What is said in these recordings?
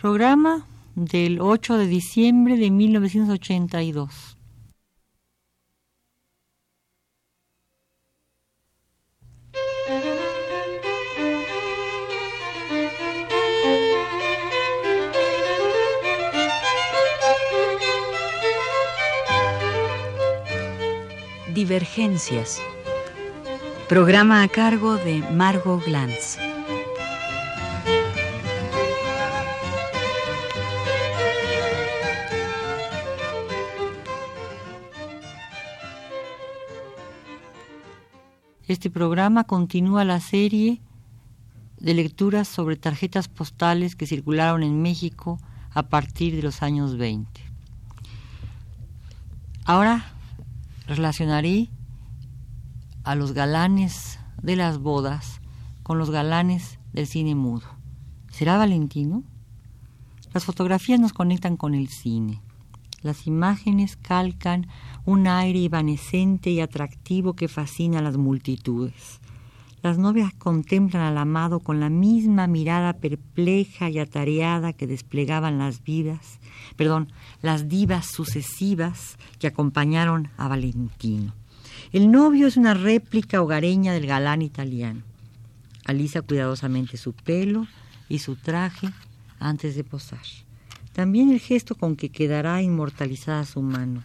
Programa del 8 de diciembre de 1982. Divergencias. Programa a cargo de Margot Glantz. Este programa continúa la serie de lecturas sobre tarjetas postales que circularon en México a partir de los años 20. Ahora relacionaré a los galanes de las bodas con los galanes del cine mudo. ¿Será Valentino? Las fotografías nos conectan con el cine. Las imágenes calcan un aire evanescente y atractivo que fascina a las multitudes. Las novias contemplan al amado con la misma mirada perpleja y atareada que desplegaban las vidas, perdón, las divas sucesivas que acompañaron a Valentino. El novio es una réplica hogareña del galán italiano. Alisa cuidadosamente su pelo y su traje antes de posar también el gesto con que quedará inmortalizada su mano.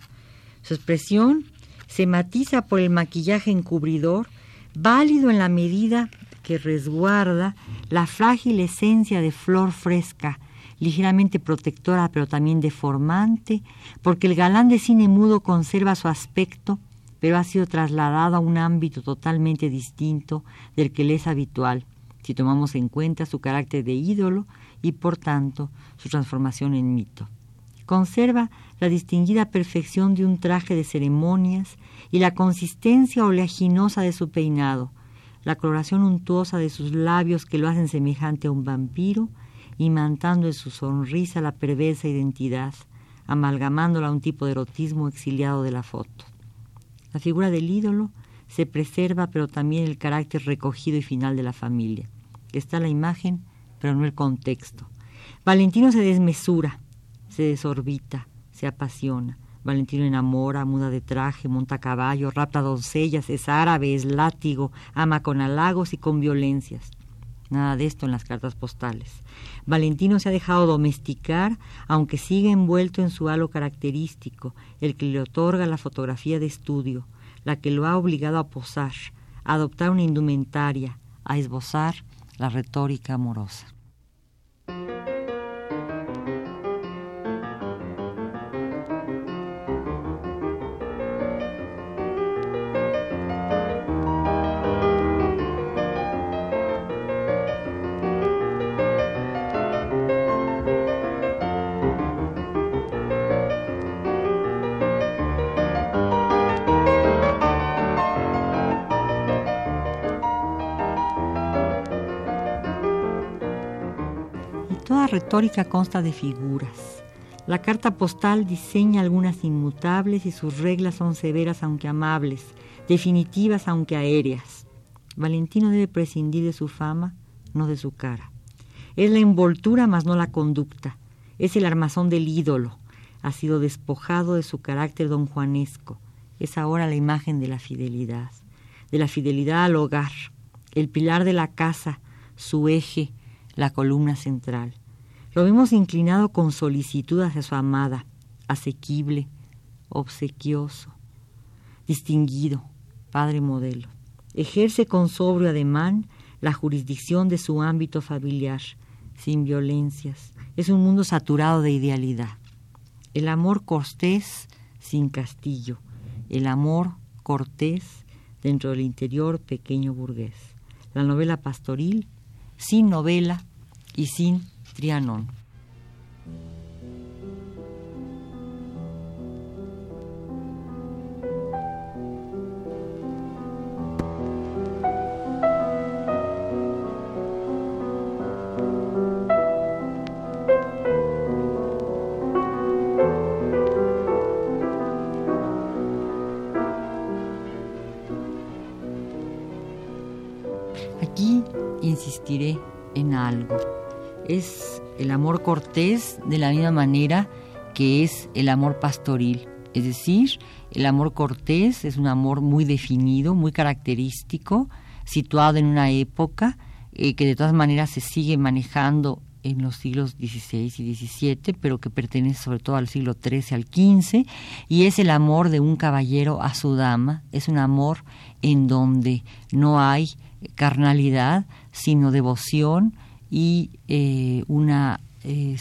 Su expresión se matiza por el maquillaje encubridor, válido en la medida que resguarda la frágil esencia de flor fresca, ligeramente protectora pero también deformante, porque el galán de cine mudo conserva su aspecto, pero ha sido trasladado a un ámbito totalmente distinto del que le es habitual, si tomamos en cuenta su carácter de ídolo y por tanto su transformación en mito. Conserva la distinguida perfección de un traje de ceremonias y la consistencia oleaginosa de su peinado, la coloración untuosa de sus labios que lo hacen semejante a un vampiro, imantando en su sonrisa la perversa identidad, amalgamándola a un tipo de erotismo exiliado de la foto. La figura del ídolo se preserva, pero también el carácter recogido y final de la familia. Está la imagen pero no el contexto. Valentino se desmesura, se desorbita, se apasiona. Valentino enamora, muda de traje, monta caballo, rapta doncellas, es árabe, es látigo, ama con halagos y con violencias. Nada de esto en las cartas postales. Valentino se ha dejado domesticar, aunque sigue envuelto en su halo característico, el que le otorga la fotografía de estudio, la que lo ha obligado a posar, a adoptar una indumentaria, a esbozar la retórica amorosa. Retórica consta de figuras. La carta postal diseña algunas inmutables y sus reglas son severas aunque amables, definitivas aunque aéreas. Valentino debe prescindir de su fama, no de su cara. Es la envoltura mas no la conducta. Es el armazón del ídolo. Ha sido despojado de su carácter don Juanesco. Es ahora la imagen de la fidelidad, de la fidelidad al hogar, el pilar de la casa, su eje, la columna central. Lo vemos inclinado con solicitud hacia su amada, asequible, obsequioso, distinguido, padre modelo. Ejerce con sobrio ademán la jurisdicción de su ámbito familiar, sin violencias. Es un mundo saturado de idealidad. El amor cortés sin castillo, el amor cortés dentro del interior pequeño burgués. La novela pastoril sin novela y sin Trianon. Aquí insistiré en algo es el amor cortés de la misma manera que es el amor pastoril. Es decir, el amor cortés es un amor muy definido, muy característico, situado en una época eh, que de todas maneras se sigue manejando en los siglos XVI y XVII, pero que pertenece sobre todo al siglo XIII al XV, y es el amor de un caballero a su dama, es un amor en donde no hay carnalidad, sino devoción y eh, eh,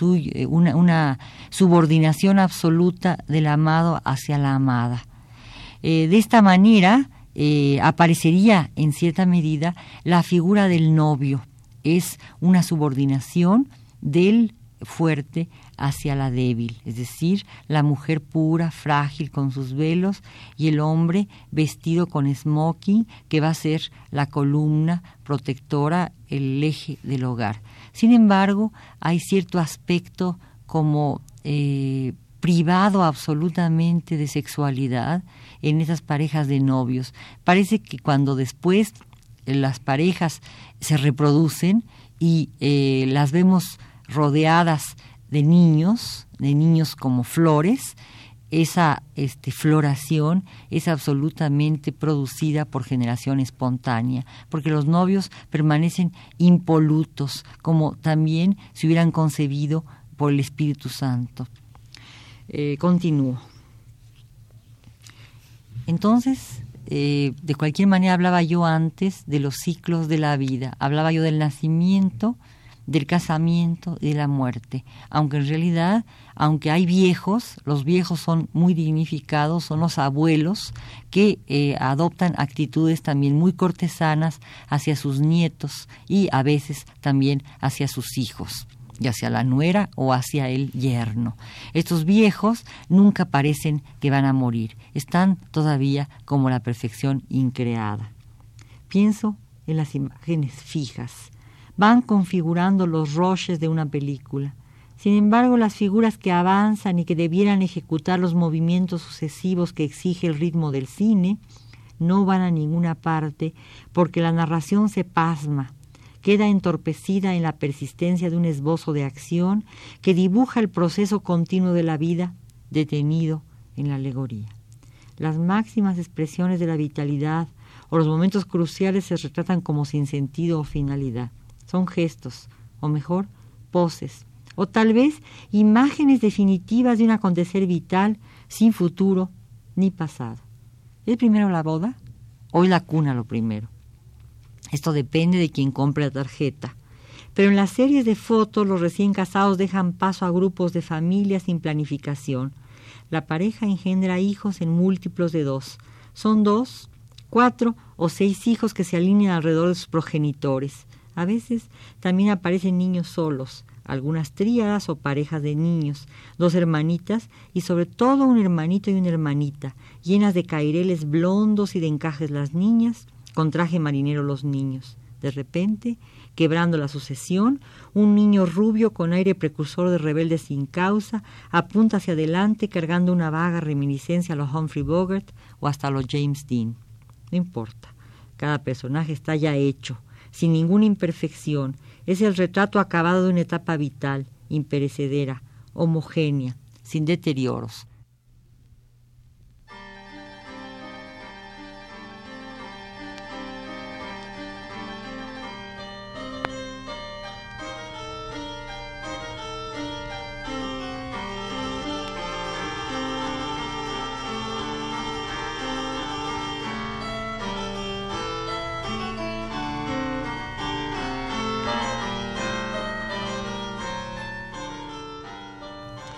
eh, una, una, subordinación absoluta del amado hacia la amada. de esta manera aparecería en cierta medida la figura del novio, es una subordinación del fuerte hacia la débil, es decir, la mujer pura, frágil con sus velos y el hombre vestido con smoking que va a ser la columna protectora, el eje del hogar. Sin embargo, hay cierto aspecto como eh, privado absolutamente de sexualidad en esas parejas de novios. Parece que cuando después las parejas se reproducen y eh, las vemos rodeadas de niños, de niños como flores, esa este, floración es absolutamente producida por generación espontánea, porque los novios permanecen impolutos, como también se hubieran concebido por el Espíritu Santo. Eh, continúo. Entonces, eh, de cualquier manera hablaba yo antes de los ciclos de la vida, hablaba yo del nacimiento, del casamiento y de la muerte, aunque en realidad, aunque hay viejos, los viejos son muy dignificados, son los abuelos que eh, adoptan actitudes también muy cortesanas hacia sus nietos y a veces también hacia sus hijos ya hacia la nuera o hacia el yerno. Estos viejos nunca parecen que van a morir, están todavía como la perfección increada. Pienso en las imágenes fijas, van configurando los roches de una película. Sin embargo, las figuras que avanzan y que debieran ejecutar los movimientos sucesivos que exige el ritmo del cine, no van a ninguna parte porque la narración se pasma, queda entorpecida en la persistencia de un esbozo de acción que dibuja el proceso continuo de la vida detenido en la alegoría. Las máximas expresiones de la vitalidad o los momentos cruciales se retratan como sin sentido o finalidad. Son gestos, o mejor, poses, o tal vez imágenes definitivas de un acontecer vital sin futuro ni pasado. ¿Es primero la boda? Hoy la cuna lo primero. Esto depende de quien compre la tarjeta. Pero en las series de fotos los recién casados dejan paso a grupos de familias sin planificación. La pareja engendra hijos en múltiplos de dos. Son dos, cuatro o seis hijos que se alinean alrededor de sus progenitores. A veces también aparecen niños solos, algunas tríadas o parejas de niños, dos hermanitas y sobre todo un hermanito y una hermanita, llenas de caireles blondos y de encajes las niñas, con traje marinero los niños. De repente, quebrando la sucesión, un niño rubio con aire precursor de rebelde sin causa apunta hacia adelante cargando una vaga reminiscencia a los Humphrey Bogart o hasta a los James Dean. No importa, cada personaje está ya hecho, sin ninguna imperfección. Es el retrato acabado de una etapa vital, imperecedera, homogénea, sin deterioros,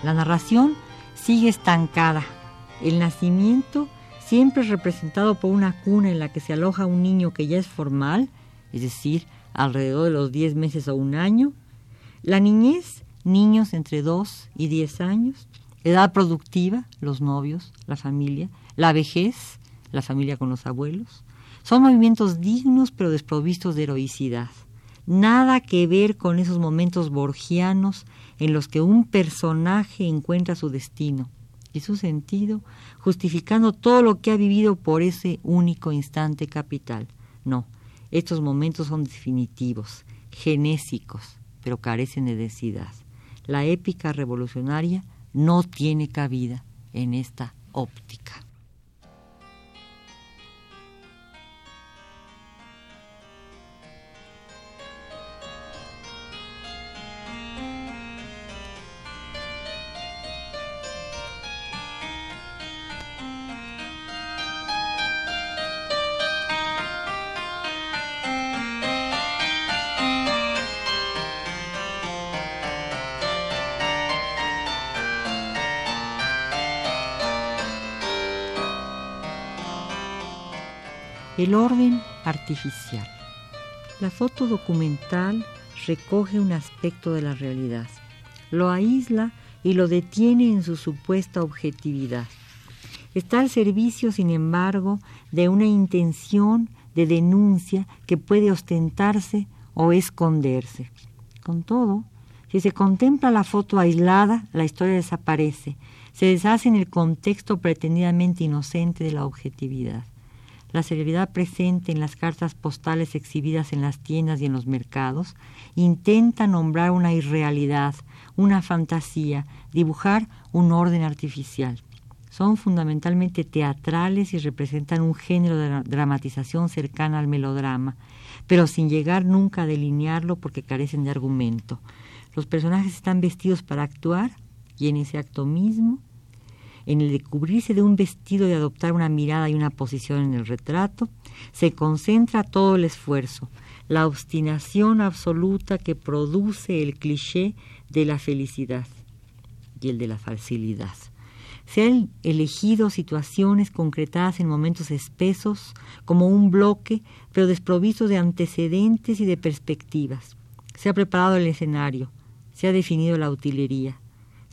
La narración sigue estancada. El nacimiento siempre es representado por una cuna en la que se aloja un niño que ya es formal, es decir, alrededor de los 10 meses o un año. La niñez, niños entre 2 y 10 años. Edad productiva, los novios, la familia. La vejez, la familia con los abuelos. Son movimientos dignos pero desprovistos de heroicidad. Nada que ver con esos momentos borgianos en los que un personaje encuentra su destino y su sentido, justificando todo lo que ha vivido por ese único instante capital. No, estos momentos son definitivos, genésicos, pero carecen de densidad. La épica revolucionaria no tiene cabida en esta óptica. El orden artificial. La foto documental recoge un aspecto de la realidad, lo aísla y lo detiene en su supuesta objetividad. Está al servicio, sin embargo, de una intención de denuncia que puede ostentarse o esconderse. Con todo, si se contempla la foto aislada, la historia desaparece, se deshace en el contexto pretendidamente inocente de la objetividad la celebridad presente en las cartas postales exhibidas en las tiendas y en los mercados, intenta nombrar una irrealidad, una fantasía, dibujar un orden artificial. Son fundamentalmente teatrales y representan un género de dramatización cercana al melodrama, pero sin llegar nunca a delinearlo porque carecen de argumento. Los personajes están vestidos para actuar y en ese acto mismo en el de cubrirse de un vestido y adoptar una mirada y una posición en el retrato, se concentra todo el esfuerzo, la obstinación absoluta que produce el cliché de la felicidad y el de la facilidad. Se han elegido situaciones concretadas en momentos espesos, como un bloque, pero desprovisto de antecedentes y de perspectivas. Se ha preparado el escenario, se ha definido la utilería,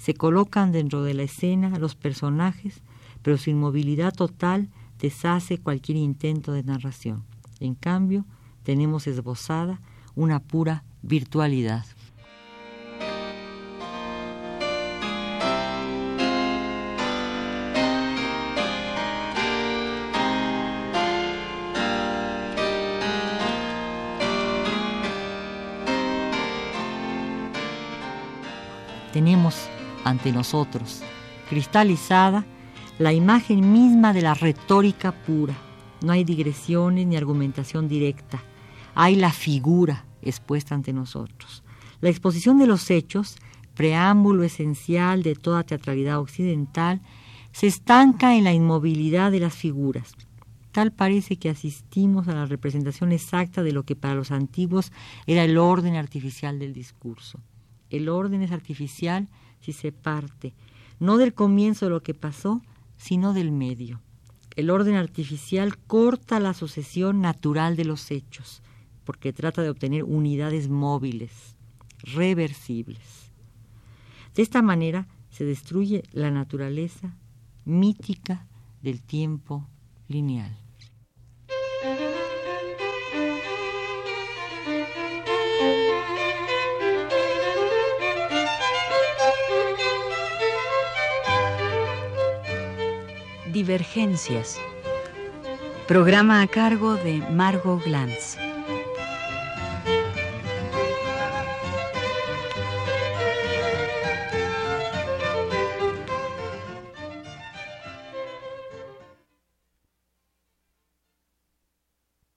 se colocan dentro de la escena los personajes, pero su inmovilidad total deshace cualquier intento de narración. En cambio, tenemos esbozada una pura virtualidad. Ante nosotros, cristalizada, la imagen misma de la retórica pura. No hay digresiones ni argumentación directa. Hay la figura expuesta ante nosotros. La exposición de los hechos, preámbulo esencial de toda teatralidad occidental, se estanca en la inmovilidad de las figuras. Tal parece que asistimos a la representación exacta de lo que para los antiguos era el orden artificial del discurso. El orden es artificial si se parte, no del comienzo de lo que pasó, sino del medio. El orden artificial corta la sucesión natural de los hechos, porque trata de obtener unidades móviles, reversibles. De esta manera se destruye la naturaleza mítica del tiempo lineal. Divergencias. Programa a cargo de Margot Glantz.